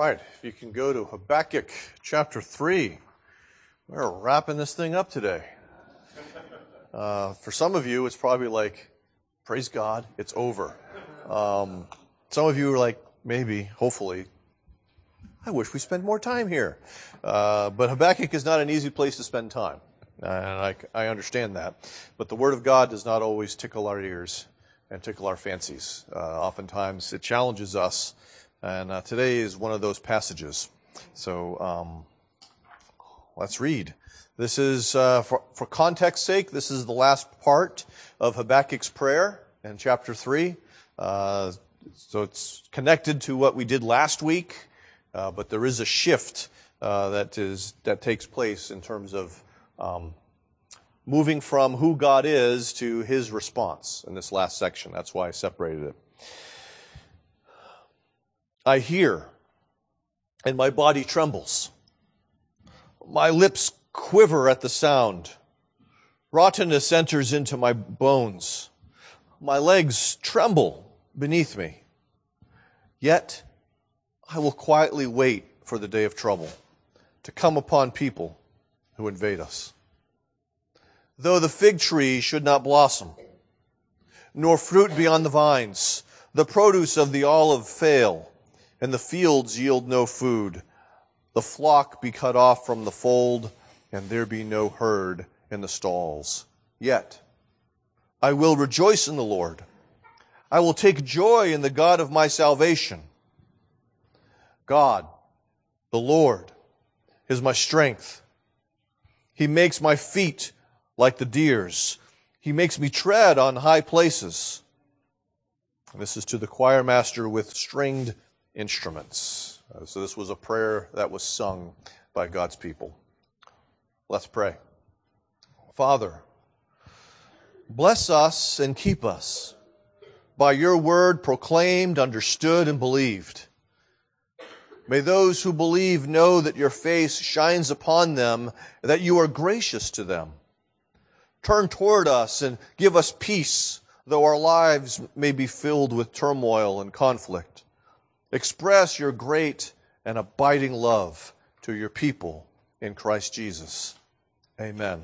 right, if you can go to Habakkuk chapter 3. We're wrapping this thing up today. Uh, for some of you, it's probably like, praise God, it's over. Um, some of you are like, maybe, hopefully, I wish we spent more time here. Uh, but Habakkuk is not an easy place to spend time. And I, I understand that. But the Word of God does not always tickle our ears and tickle our fancies. Uh, oftentimes it challenges us and uh, today is one of those passages. So um, let's read. This is, uh, for, for context's sake, this is the last part of Habakkuk's prayer in chapter 3. Uh, so it's connected to what we did last week, uh, but there is a shift uh, that, is, that takes place in terms of um, moving from who God is to his response in this last section. That's why I separated it. I hear, and my body trembles. My lips quiver at the sound. Rottenness enters into my bones. My legs tremble beneath me. Yet I will quietly wait for the day of trouble to come upon people who invade us. Though the fig tree should not blossom, nor fruit be on the vines, the produce of the olive fail, and the fields yield no food. The flock be cut off from the fold, and there be no herd in the stalls. Yet I will rejoice in the Lord. I will take joy in the God of my salvation. God, the Lord, is my strength. He makes my feet like the deer's. He makes me tread on high places. This is to the choir master with stringed instruments. Uh, so this was a prayer that was sung by God's people. Let's pray. Father, bless us and keep us by your word proclaimed, understood, and believed. May those who believe know that your face shines upon them, that you are gracious to them. Turn toward us and give us peace, though our lives may be filled with turmoil and conflict. Express your great and abiding love to your people in Christ Jesus. Amen.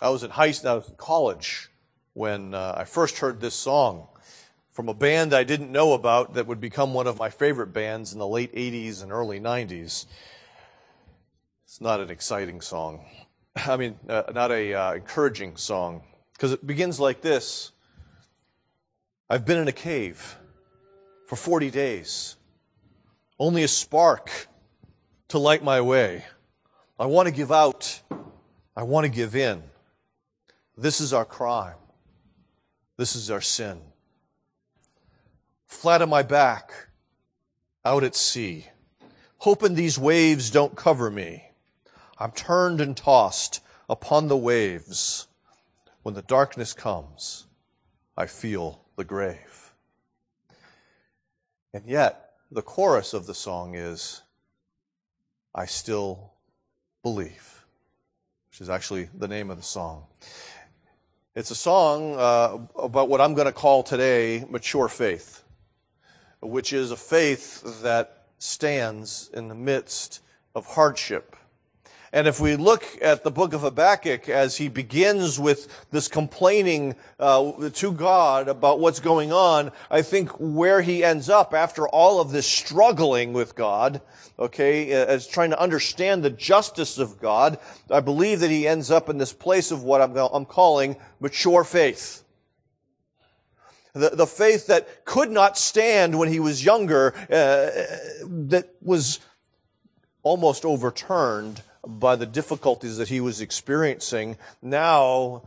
I was in high I was in college when uh, I first heard this song from a band I didn't know about that would become one of my favorite bands in the late 80s and early 90s. It's not an exciting song. I mean, uh, not a uh, encouraging song because it begins like this. I've been in a cave for 40 days. Only a spark to light my way. I want to give out. I want to give in. This is our crime. This is our sin. Flat on my back, out at sea, hoping these waves don't cover me. I'm turned and tossed upon the waves. When the darkness comes, I feel the grave. And yet, the chorus of the song is, I still believe, which is actually the name of the song. It's a song uh, about what I'm going to call today mature faith, which is a faith that stands in the midst of hardship and if we look at the book of Habakkuk as he begins with this complaining uh, to God about what's going on, I think where he ends up after all of this struggling with God, okay, as trying to understand the justice of God, I believe that he ends up in this place of what I'm, I'm calling mature faith. The, the faith that could not stand when he was younger, uh, that was almost overturned by the difficulties that he was experiencing, now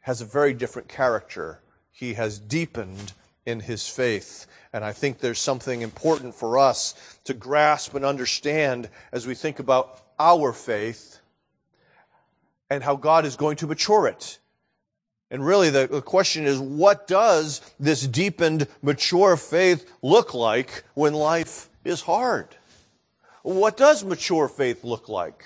has a very different character. He has deepened in his faith. And I think there's something important for us to grasp and understand as we think about our faith and how God is going to mature it. And really, the, question is what does this deepened, mature faith look like when life is hard? What does mature faith look like?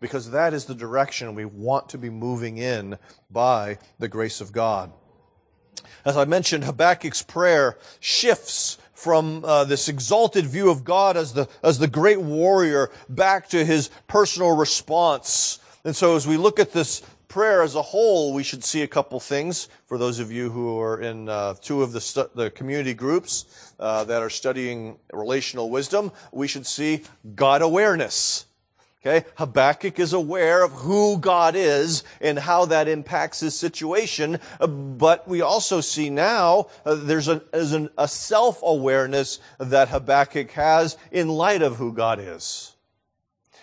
Because that is the direction we want to be moving in by the grace of God. As I mentioned, Habakkuk's prayer shifts from uh, this exalted view of God as the, as the great warrior back to his personal response. And so as we look at this prayer as a whole, we should see a couple things. For those of you who are in uh, two of the, stu- the community groups uh, that are studying relational wisdom, we should see God awareness. Okay, Habakkuk is aware of who God is and how that impacts his situation. Uh, but we also see now uh, there's, a, an, a self-awareness that Habakkuk has in light of who God is.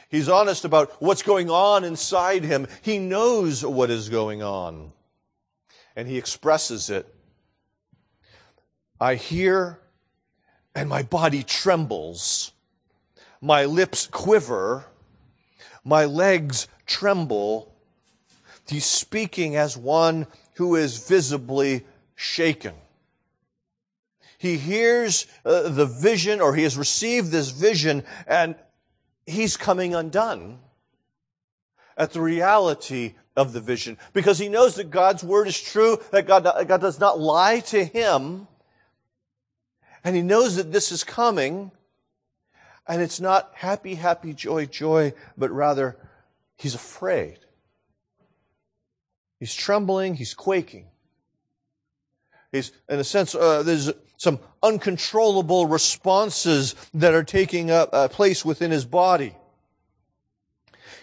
He's honest about what's going on inside him. He knows what is going on. And he expresses it. I hear and my body trembles. My lips quiver my legs tremble. He's speaking as one who is visibly shaken. He hears uh, the vision, or he has received this vision, and he's coming undone at the reality of the vision because he knows that God's word is true, that God, God does not lie to him, and he knows that this is coming, and it's not happy, happy, joy, joy, but rather he's afraid. He's trembling, he's quaking. He's, in a sense, uh, there's some uncontrollable responses that are taking up uh, place within his body.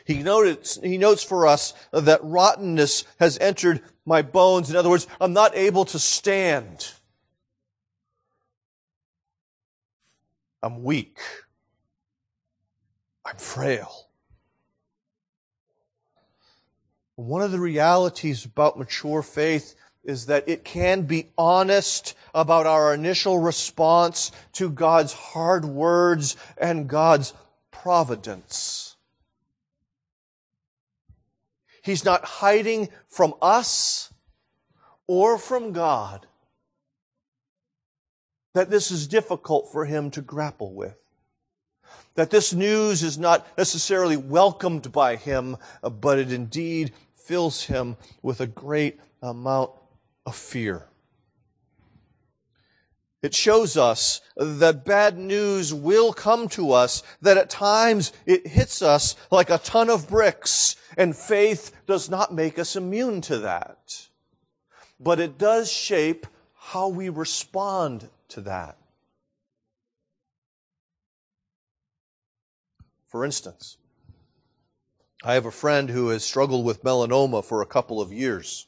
He notes, he notes for us that rottenness has entered my bones. In other words, I'm not able to stand. I'm weak. I'm frail. One of the realities about mature faith is that it can be honest about our initial response to God's hard words and God's providence. He's not hiding from us or from God that this is difficult for him to grapple with that this news is not necessarily welcomed by him, uh, but it indeed fills him with a great amount of fear. It shows us that bad news will come to us, that at times it hits us like a ton of bricks, and faith does not make us immune to that. But it does shape how we respond to that. For instance, I have a friend who has struggled with melanoma for a couple of years,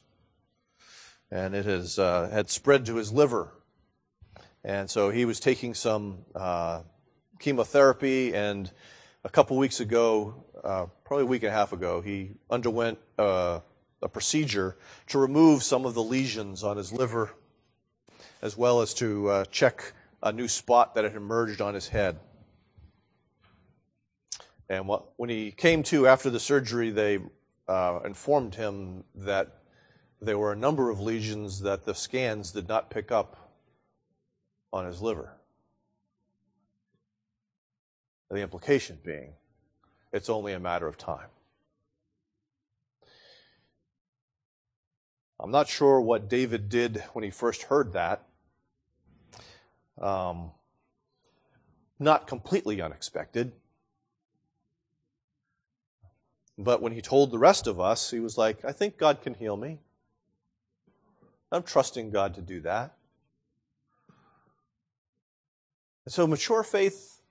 and it has uh, had spread to his liver, and so he was taking some uh, chemotherapy. And a couple weeks ago, uh, probably a week and a half ago, he underwent uh, a procedure to remove some of the lesions on his liver, as well as to uh, check a new spot that had emerged on his head. And what, when he came to after the surgery, they uh, informed him that there were a number of lesions that the scans did not pick up on his liver. The implication being, it's only a matter of time. I'm not sure what David did when he first heard that. Um, not completely unexpected. But when he told the rest of us, he was like, I think God can heal me. I'm trusting God to do that. And so mature faith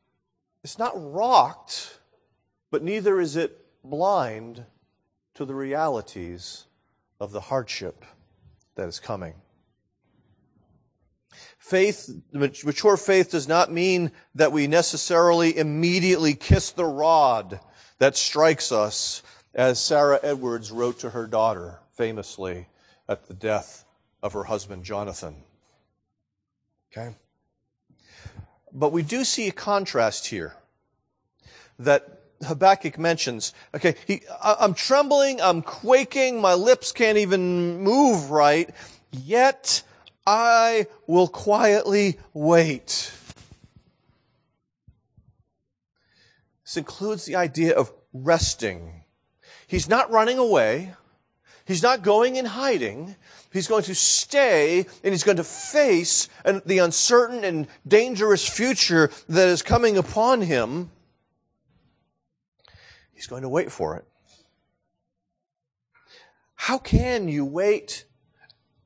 is not rocked, but neither is it blind to the realities of the hardship that is coming. Faith, mature faith does not mean that we necessarily immediately kiss the rod that strikes us, as Sarah Edwards wrote to her daughter famously at the death of her husband Jonathan. Okay? But we do see a contrast here that Habakkuk mentions. Okay, he, I'm trembling, I'm quaking, my lips can't even move right, yet I will quietly wait. This includes the idea of resting. He's not running away. He's not going in hiding. He's going to stay and he's going to face the uncertain and dangerous future that is coming upon him. He's going to wait for it. How can you wait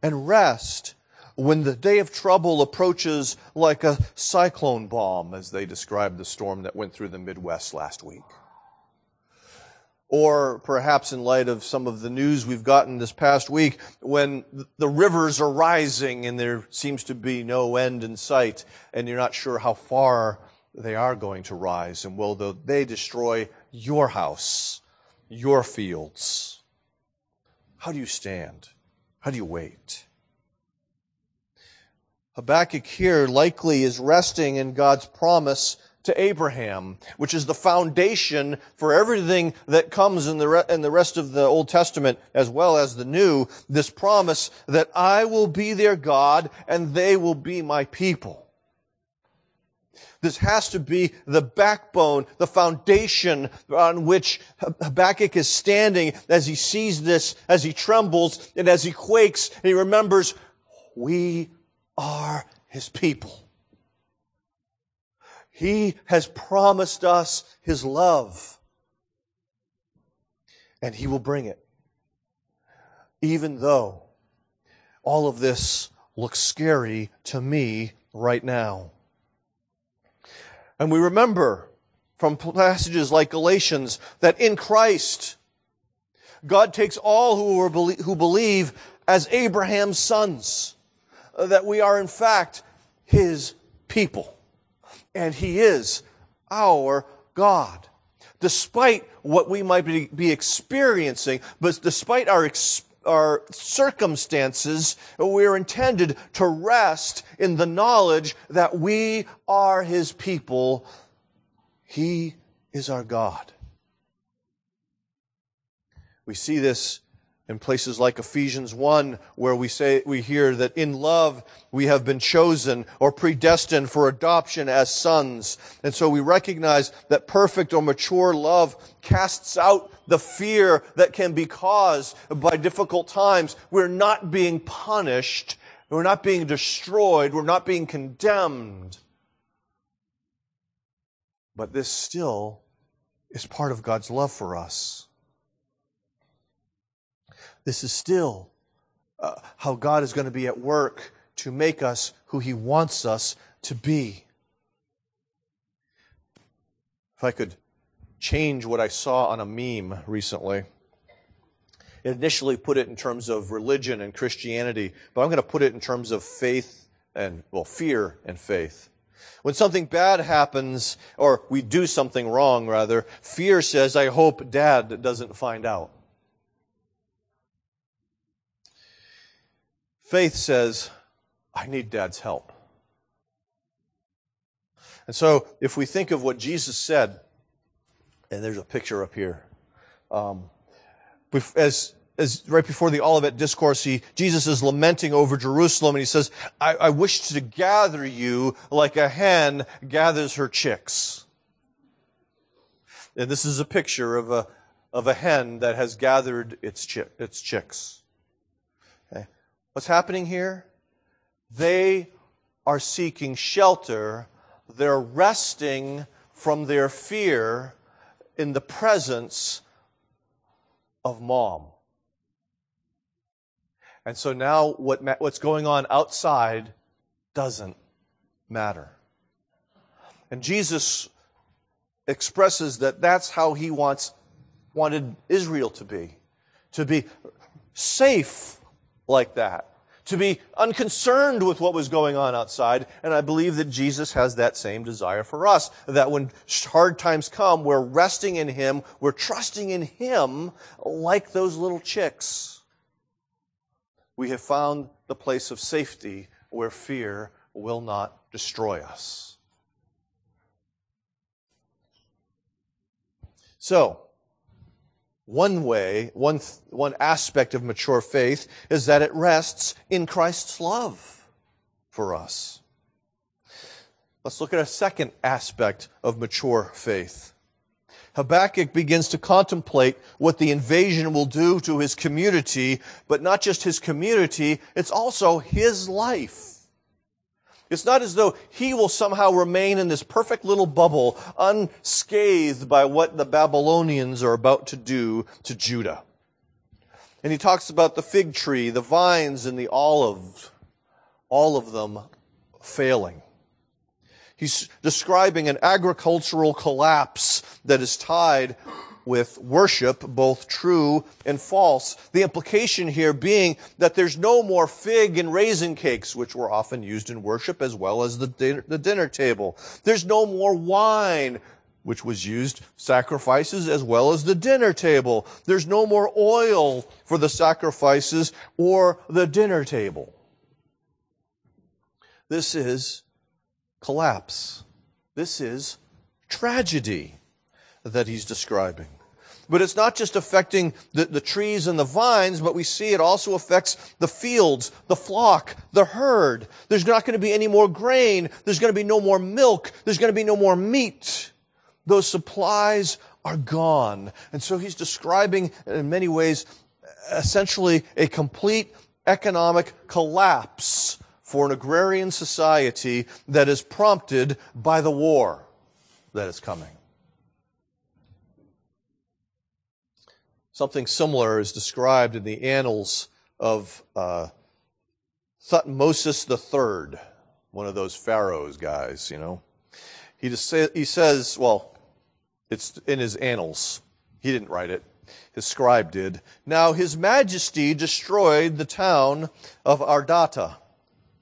and rest when the day of trouble approaches like a cyclone bomb, as they described the storm that went through the Midwest last week? Or perhaps in light of some of the news we've gotten this past week, when the rivers are rising and there seems to be no end in sight, and you're not sure how far they are going to rise, and will they destroy your house, your fields? How do you stand? How do you wait? Habakkuk here likely is resting in God's promise to Abraham, which is the foundation for everything that comes in the, re- in the rest of the Old Testament as well as the New, this promise that I will be their God and they will be my people. This has to be the backbone, the foundation on which Habakkuk is standing as he sees this, as he trembles and as he quakes and he remembers, we are his people. He has promised us his love. And he will bring it. Even though all of this looks scary to me right now. And we remember from passages like Galatians that in Christ, God takes all who, are, who believe as Abraham's sons that we are in fact His people. And He is our God. Despite what we might be experiencing, but despite our our circumstances, we are intended to rest in the knowledge that we are His people. He is our God. We see this in places like Ephesians 1 where we say, we hear that in love we have been chosen or predestined for adoption as sons. And so we recognize that perfect or mature love casts out the fear that can be caused by difficult times. We're not being punished. We're not being destroyed. We're not being condemned. But this still is part of God's love for us. This is still uh, how God is going to be at work to make us who He wants us to be. If I could change what I saw on a meme recently, it initially put it in terms of religion and Christianity, but I'm going to put it in terms of faith and, well, fear and faith. When something bad happens, or we do something wrong, rather, fear says, I hope dad doesn't find out. Faith says, I need dad's help. And so, if we think of what Jesus said, and there's a picture up here, um, as, as right before the Olivet Discourse, he, Jesus is lamenting over Jerusalem, and he says, I, I wish to gather you like a hen gathers her chicks. And this is a picture of a, of a hen that has gathered its, chi- its chicks. What's happening here? They are seeking shelter. They're resting from their fear in the presence of mom. And so now what, what's going on outside doesn't matter. And Jesus expresses that that's how he wants, wanted Israel to be. To be safe like that, to be unconcerned with what was going on outside. And I believe that Jesus has that same desire for us, that when hard times come, we're resting in Him, we're trusting in Him like those little chicks. We have found the place of safety where fear will not destroy us. So, one way, one, one aspect of mature faith is that it rests in Christ's love for us. Let's look at a second aspect of mature faith. Habakkuk begins to contemplate what the invasion will do to his community, but not just his community, it's also his life. It's not as though he will somehow remain in this perfect little bubble, unscathed by what the Babylonians are about to do to Judah. And he talks about the fig tree, the vines, and the olive, all of them failing. He's describing an agricultural collapse that is tied with worship, both true and false. The implication here being that there's no more fig and raisin cakes, which were often used in worship as well as the dinner, the dinner table. There's no more wine, which was used sacrifices as well as the dinner table. There's no more oil for the sacrifices or the dinner table. This is collapse. This is tragedy that he's describing. But it's not just affecting the, the trees and the vines, but we see it also affects the fields, the flock, the herd. There's not going to be any more grain. There's going to be no more milk. There's going to be no more meat. Those supplies are gone. And so he's describing, in many ways, essentially a complete economic collapse for an agrarian society that is prompted by the war that is coming. Something similar is described in the annals of uh, Thutmosis III, one of those pharaohs guys, you know. He, just he says, well, it's in his annals. He didn't write it. His scribe did. Now, his majesty destroyed the town of Ardata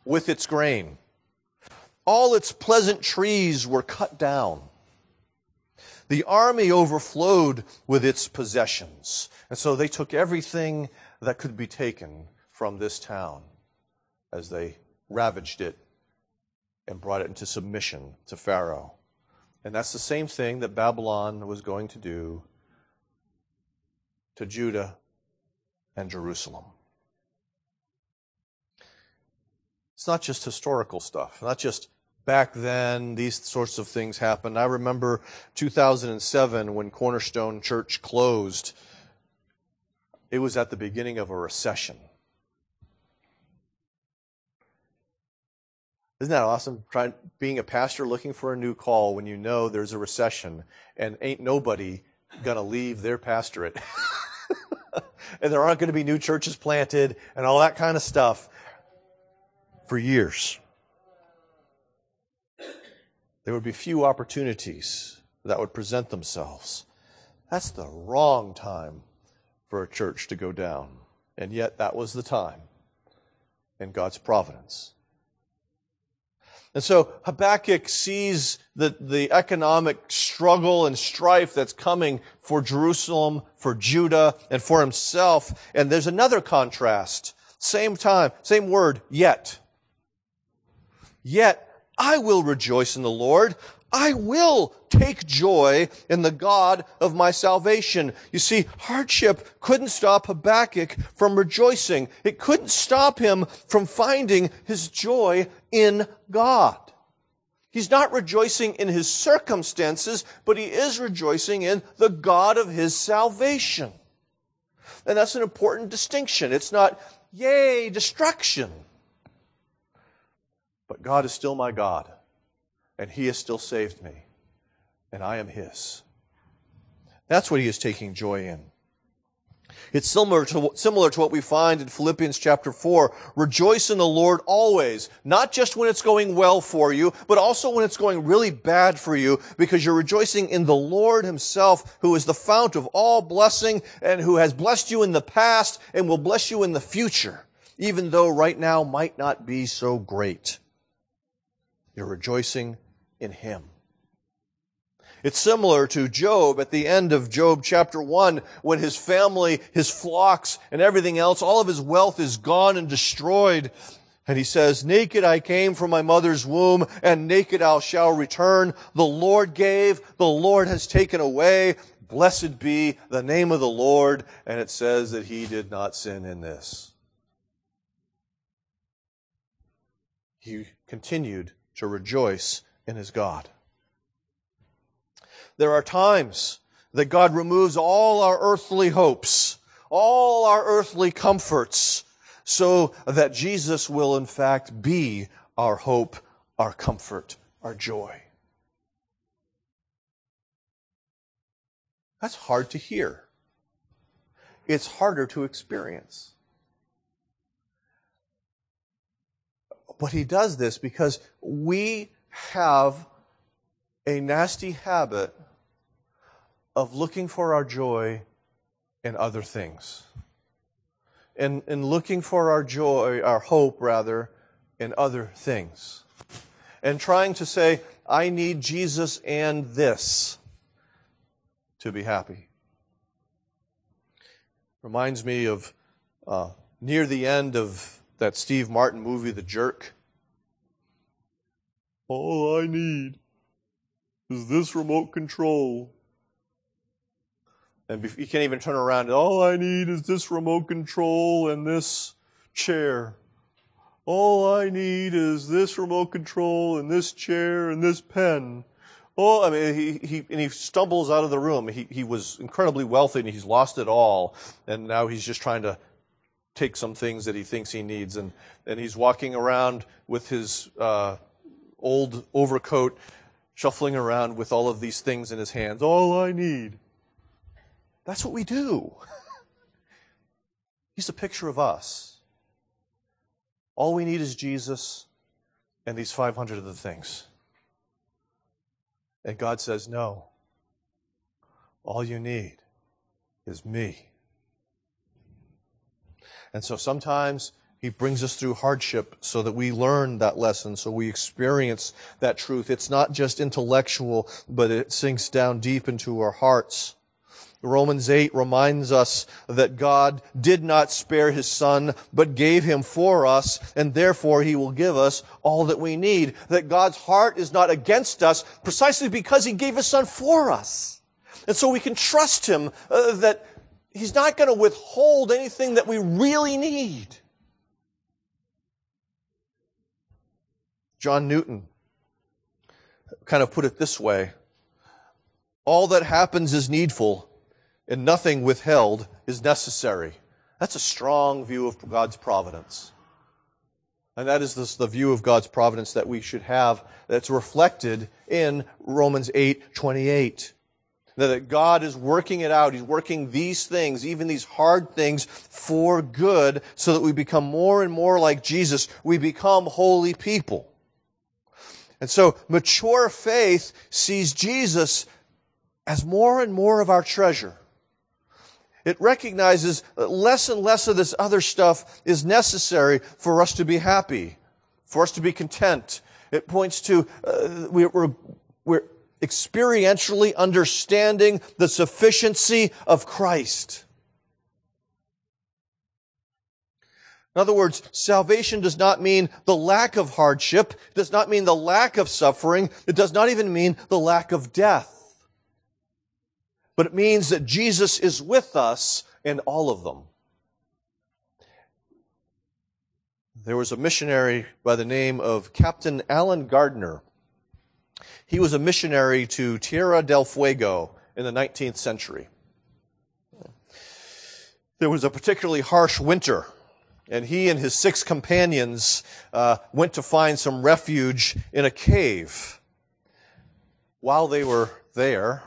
with its grain. All its pleasant trees were cut down. The army overflowed with its possessions. And so they took everything that could be taken from this town as they ravaged it and brought it into submission to Pharaoh. And that's the same thing that Babylon was going to do to Judah and Jerusalem. It's not just historical stuff, not just back then, these sorts of things happened. I remember 2007 when Cornerstone Church closed. It was at the beginning of a recession. Isn't that awesome? Trying, being a pastor looking for a new call when you know there's a recession and ain't nobody gonna leave their pastorate. and there aren't going to be new churches planted and all that kind of stuff for years there would be few opportunities that would present themselves. That's the wrong time for a church to go down. And yet, that was the time in God's providence. And so Habakkuk sees the, the economic struggle and strife that's coming for Jerusalem, for Judah, and for himself. And there's another contrast. Same time, same word, yet. Yet I will rejoice in the Lord. I will take joy in the God of my salvation. You see, hardship couldn't stop Habakkuk from rejoicing. It couldn't stop him from finding his joy in God. He's not rejoicing in his circumstances, but he is rejoicing in the God of his salvation. And that's an important distinction. It's not, yay, destruction. But God is still my God, and He has still saved me, and I am His. That's what He is taking joy in. It's similar to, similar to what we find in Philippians chapter 4. Rejoice in the Lord always, not just when it's going well for you, but also when it's going really bad for you, because you're rejoicing in the Lord Himself, who is the fount of all blessing and who has blessed you in the past and will bless you in the future, even though right now might not be so great. You're rejoicing in Him. It's similar to Job at the end of Job chapter 1 when his family, his flocks, and everything else, all of his wealth is gone and destroyed. And he says, Naked I came from my mother's womb, and naked I shall return. The Lord gave, the Lord has taken away. Blessed be the name of the Lord. And it says that he did not sin in this. He continued to rejoice in his God. There are times that God removes all our earthly hopes, all our earthly comforts, so that Jesus will in fact be our hope, our comfort, our joy. That's hard to hear. It's harder to experience. But he does this because we have a nasty habit of looking for our joy in other things. And, and looking for our joy, our hope rather, in other things. And trying to say, I need Jesus and this to be happy. Reminds me of uh, near the end of that Steve Martin movie, The Jerk. All I need is this remote control. And you can't even turn around. All I need is this remote control and this chair. All I need is this remote control and this chair and this pen. Oh, I mean, he, he, and he stumbles out of the room. He, he was incredibly wealthy and he's lost it all. And now he's just trying to take some things that he thinks he needs. And, and he's walking around with his, uh, old overcoat, shuffling around with all of these things in his hands. All I need. That's what we do. He's a picture of us. All we need is Jesus and these 500 of the things. And God says, No. All you need is me. And so sometimes He brings us through hardship so that we learn that lesson, so we experience that truth. It's not just intellectual, but it sinks down deep into our hearts. Romans 8 reminds us that God did not spare his son, but gave him for us, and therefore he will give us all that we need. That God's heart is not against us precisely because he gave his son for us. And so we can trust him uh, that he's not going to withhold anything that we really need. John Newton kind of put it this way. All that happens is needful and nothing withheld is necessary. That's a strong view of God's providence. And that is the view of God's providence that we should have that's reflected in Romans 8 28. That God is working it out. He's working these things, even these hard things, for good so that we become more and more like Jesus. We become holy people. And so mature faith sees Jesus as more and more of our treasure. It recognizes that less and less of this other stuff is necessary for us to be happy, for us to be content. It points to uh, we're, we're experientially understanding the sufficiency of Christ. In other words, salvation does not mean the lack of hardship. It does not mean the lack of suffering. It does not even mean the lack of death but it means that Jesus is with us in all of them. There was a missionary by the name of Captain Allen Gardiner. He was a missionary to Tierra del Fuego in the 19th century. There was a particularly harsh winter, and he and his six companions uh, went to find some refuge in a cave. While they were there,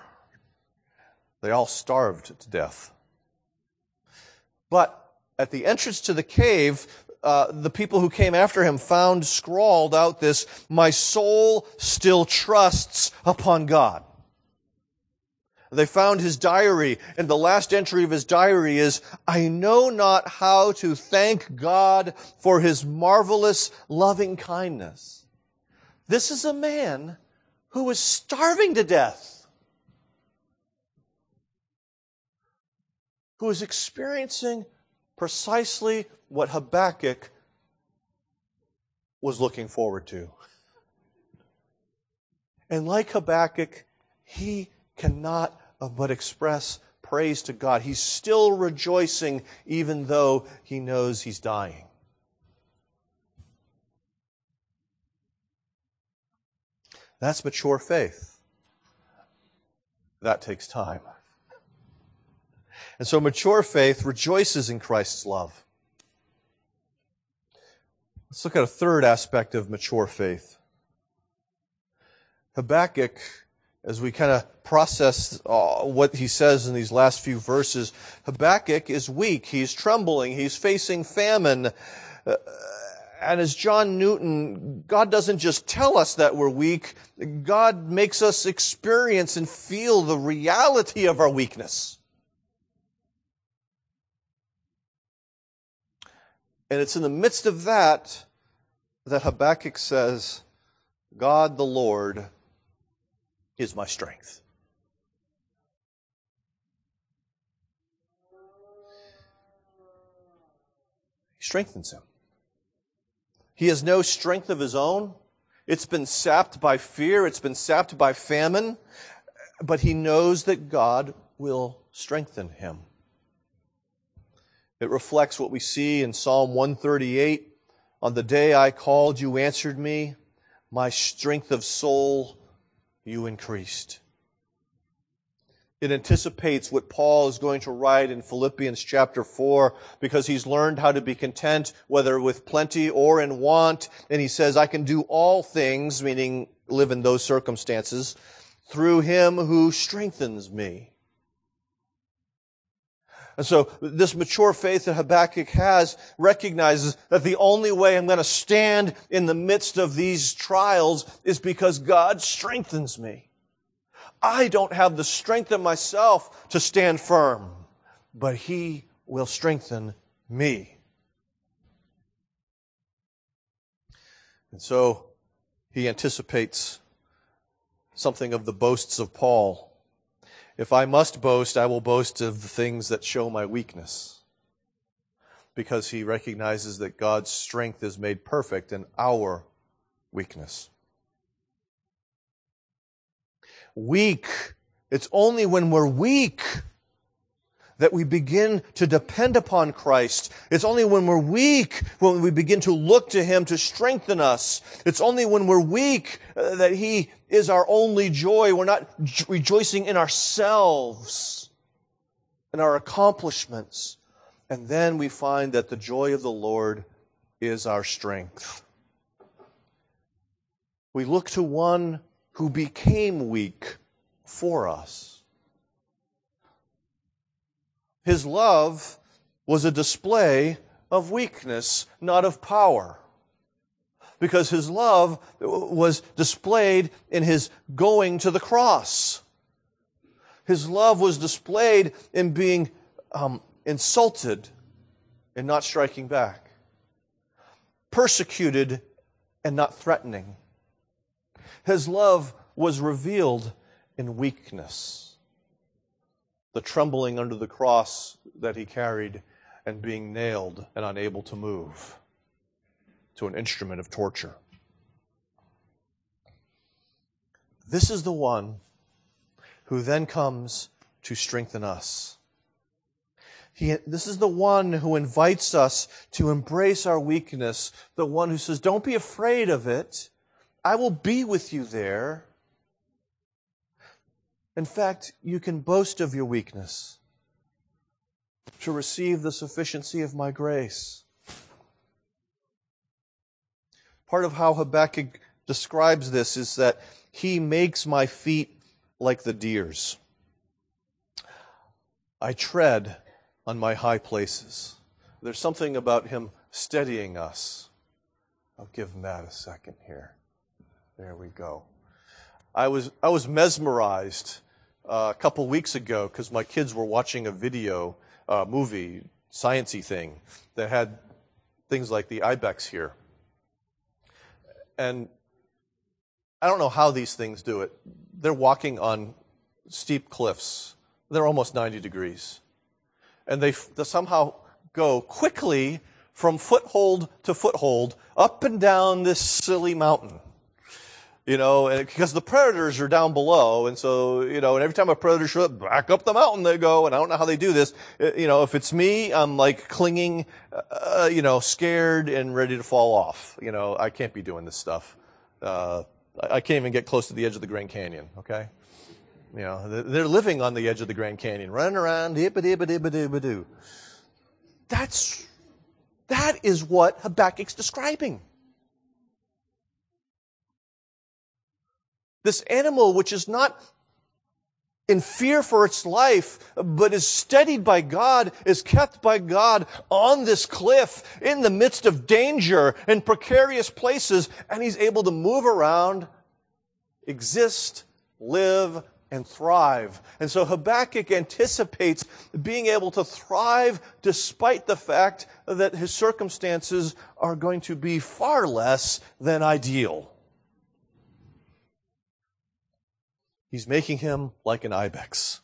they all starved to death. But at the entrance to the cave, uh, the people who came after him found scrawled out this, My soul still trusts upon God. They found his diary, and the last entry of his diary is, I know not how to thank God for his marvelous loving kindness. This is a man who was starving to death. who is experiencing precisely what Habakkuk was looking forward to. And like Habakkuk, he cannot um, but express praise to God. He's still rejoicing even though he knows he's dying. That's mature faith. That takes time. And so mature faith rejoices in Christ's love. Let's look at a third aspect of mature faith. Habakkuk, as we kind of process uh, what he says in these last few verses, Habakkuk is weak. He's trembling. He's facing famine. Uh, and as John Newton, God doesn't just tell us that we're weak, God makes us experience and feel the reality of our weakness. And it's in the midst of that that Habakkuk says, God the Lord is my strength. He strengthens him. He has no strength of his own. It's been sapped by fear. It's been sapped by famine. But he knows that God will strengthen him. It reflects what we see in Psalm 138. On the day I called, you answered me. My strength of soul you increased. It anticipates what Paul is going to write in Philippians chapter 4 because he's learned how to be content, whether with plenty or in want. And he says, I can do all things, meaning live in those circumstances, through him who strengthens me. And so this mature faith that Habakkuk has recognizes that the only way I'm going to stand in the midst of these trials is because God strengthens me. I don't have the strength in myself to stand firm, but He will strengthen me. And so he anticipates something of the boasts of Paul if I must boast, I will boast of the things that show my weakness. Because he recognizes that God's strength is made perfect in our weakness. Weak. It's only when we're weak that we begin to depend upon Christ. It's only when we're weak when we begin to look to Him to strengthen us. It's only when we're weak uh, that He is our only joy. We're not rejoicing in ourselves and our accomplishments. And then we find that the joy of the Lord is our strength. We look to one who became weak for us. His love was a display of weakness, not of power. Because his love was displayed in his going to the cross. His love was displayed in being um, insulted and not striking back, persecuted and not threatening. His love was revealed in weakness the trembling under the cross that he carried and being nailed and unable to move to an instrument of torture. This is the one who then comes to strengthen us. He, this is the one who invites us to embrace our weakness, the one who says, Don't be afraid of it. I will be with you there. In fact, you can boast of your weakness to receive the sufficiency of my grace. Part of how Habakkuk describes this is that he makes my feet like the deer's. I tread on my high places. There's something about him steadying us. I'll give Matt a second here. There we go. I was, I was mesmerized a couple weeks ago because my kids were watching a video uh, movie, sciency thing, that had things like the ibex here. And I don't know how these things do it. They're walking on steep cliffs. They're almost 90 degrees. And they, they somehow go quickly from foothold to foothold up and down this silly mountain you know, because the predators are down below, and so you know, and every time a predator shows up, back up the mountain they go, and I don't know how they do this. Uh, you know, if it's me, I'm like clinging, uh, you know, scared and ready to fall off. You know, I can't be doing this stuff. Uh, I can't even get close to the edge of the Grand Canyon. Okay. You know, they're living on the edge of the Grand Canyon, running around, dibba-dibba-dibba-dibba-doo. That's, that is what Habakkuk's describing. This animal, which is not in fear for its life, but is steadied by God, is kept by God on this cliff in the midst of danger and precarious places, and he's able to move around, exist, live, and thrive. And so Habakkuk anticipates being able to thrive despite the fact that his circumstances are going to be far less than ideal. He's making him like an ibex.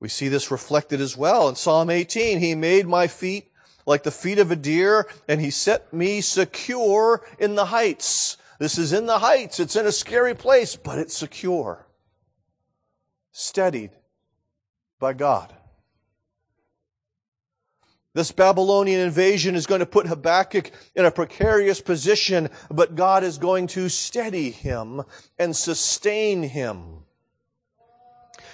We see this reflected as well in Psalm 18. He made my feet like the feet of a deer, and he set me secure in the heights. This is in the heights. It's in a scary place, but it's secure. Steadied by God. This Babylonian invasion is going to put Habakkuk in a precarious position, but God is going to steady him and sustain him.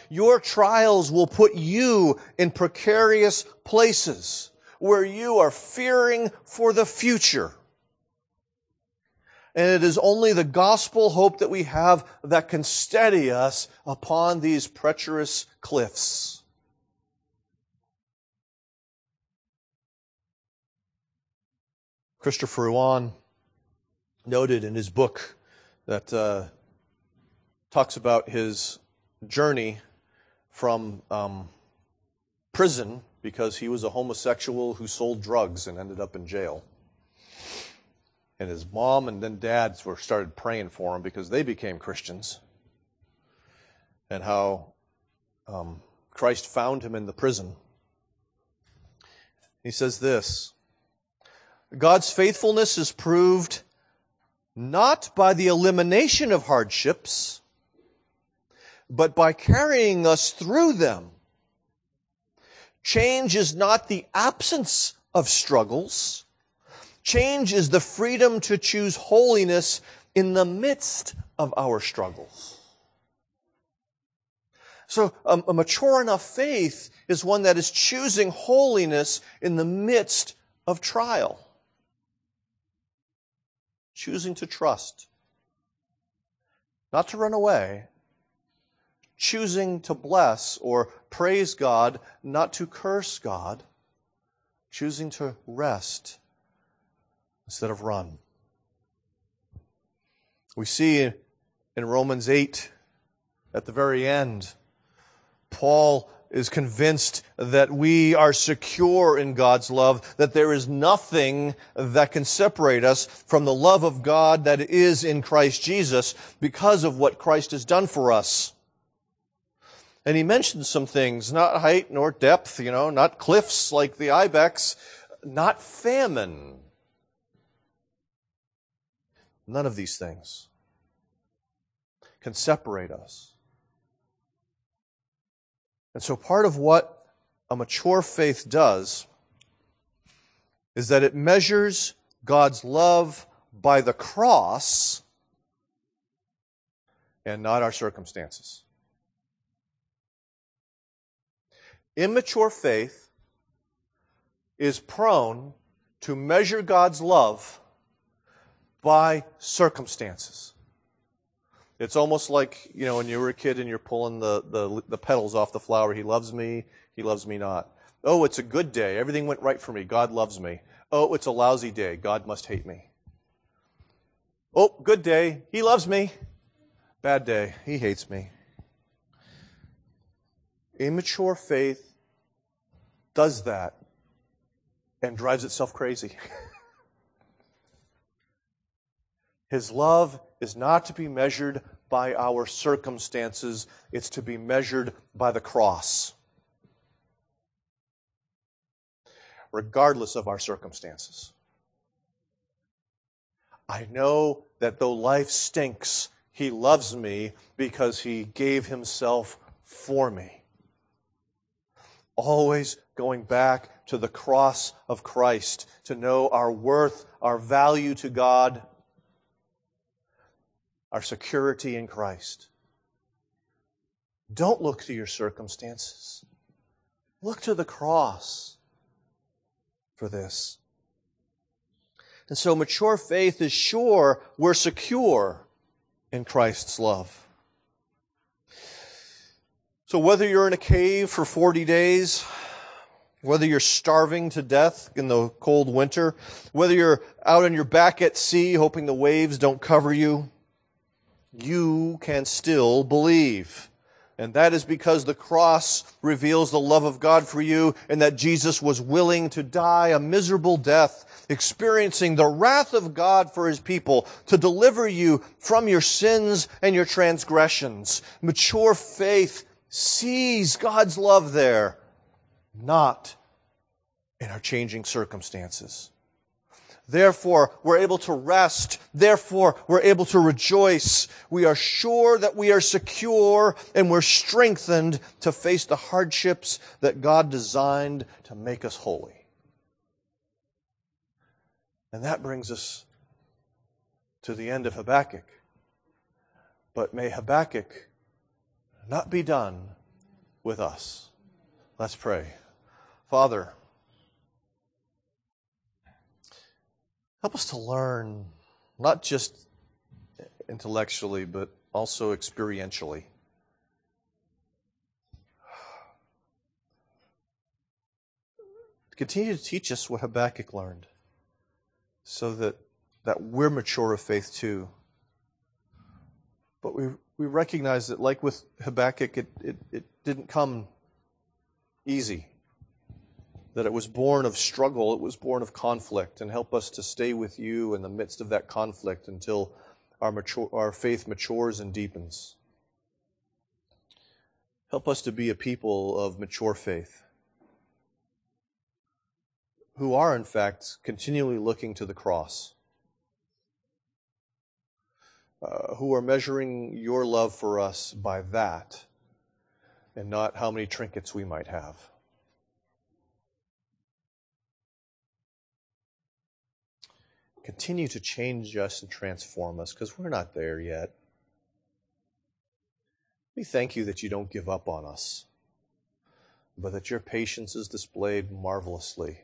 Your trials will put you in precarious places where you are fearing for the future. And it is only the gospel hope that we have that can steady us upon these treacherous cliffs. Christopher Yuan noted in his book that uh, talks about his journey from um, prison because he was a homosexual who sold drugs and ended up in jail. And his mom and then dads were started praying for him because they became Christians. And how um, Christ found him in the prison. He says this God's faithfulness is proved not by the elimination of hardships, but by carrying us through them. Change is not the absence of struggles. Change is the freedom to choose holiness in the midst of our struggles. So a, mature enough faith is one that is choosing holiness in the midst of trial choosing to trust, not to run away, choosing to bless or praise God, not to curse God, choosing to rest instead of run. We see in Romans 8 at the very end, Paul is convinced that we are secure in God's love, that there is nothing that can separate us from the love of God that is in Christ Jesus because of what Christ has done for us. And he mentions some things, not height nor depth, you know, not cliffs like the ibex, not famine. None of these things can separate us and so part of what a mature faith does is that it measures God's love by the cross and not our circumstances. Immature faith is prone to measure God's love by circumstances. It's almost like, you know, when you were a kid and you're pulling the, the, the petals off the flower. He loves me. He loves me not. Oh, it's a good day. Everything went right for me. God loves me. Oh, it's a lousy day. God must hate me. Oh, good day. He loves me. Bad day. He hates me. Immature faith does that and drives itself crazy. His love is not to be measured by our circumstances, it's to be measured by the cross. Regardless of our circumstances. I know that though life stinks, He loves me because He gave Himself for me. Always going back to the cross of Christ to know our worth, our value to God our security in Christ. Don't look to your circumstances. Look to the cross for this. And so mature faith is sure we're secure in Christ's love. So whether you're in a cave for 40 days, whether you're starving to death in the cold winter, whether you're out on your back at sea hoping the waves don't cover you, you can still believe. And that is because the cross reveals the love of God for you and that Jesus was willing to die a miserable death, experiencing the wrath of God for his people to deliver you from your sins and your transgressions. Mature faith sees God's love there, not in our changing circumstances. Therefore, we're able to rest. Therefore, we're able to rejoice. We are sure that we are secure and we're strengthened to face the hardships that God designed to make us holy. And that brings us to the end of Habakkuk. But may Habakkuk not be done with us. Let's pray. Father, help us to learn, not just intellectually, but also experientially. Continue to teach us what Habakkuk learned so that, that we're mature of faith too. But we we recognize that, like with Habakkuk, it, it, it didn't come easy. That it was born of struggle, it was born of conflict, and help us to stay with you in the midst of that conflict until our, mature, our faith matures and deepens. Help us to be a people of mature faith who are, in fact, continually looking to the cross uh, who are measuring your love for us by that and not how many trinkets we might have. Continue to change us and transform us because we're not there yet. We thank you that you don't give up on us, but that your patience is displayed marvelously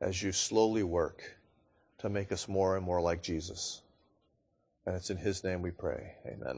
as you slowly work to make us more and more like Jesus. And it's in His name we pray. Amen.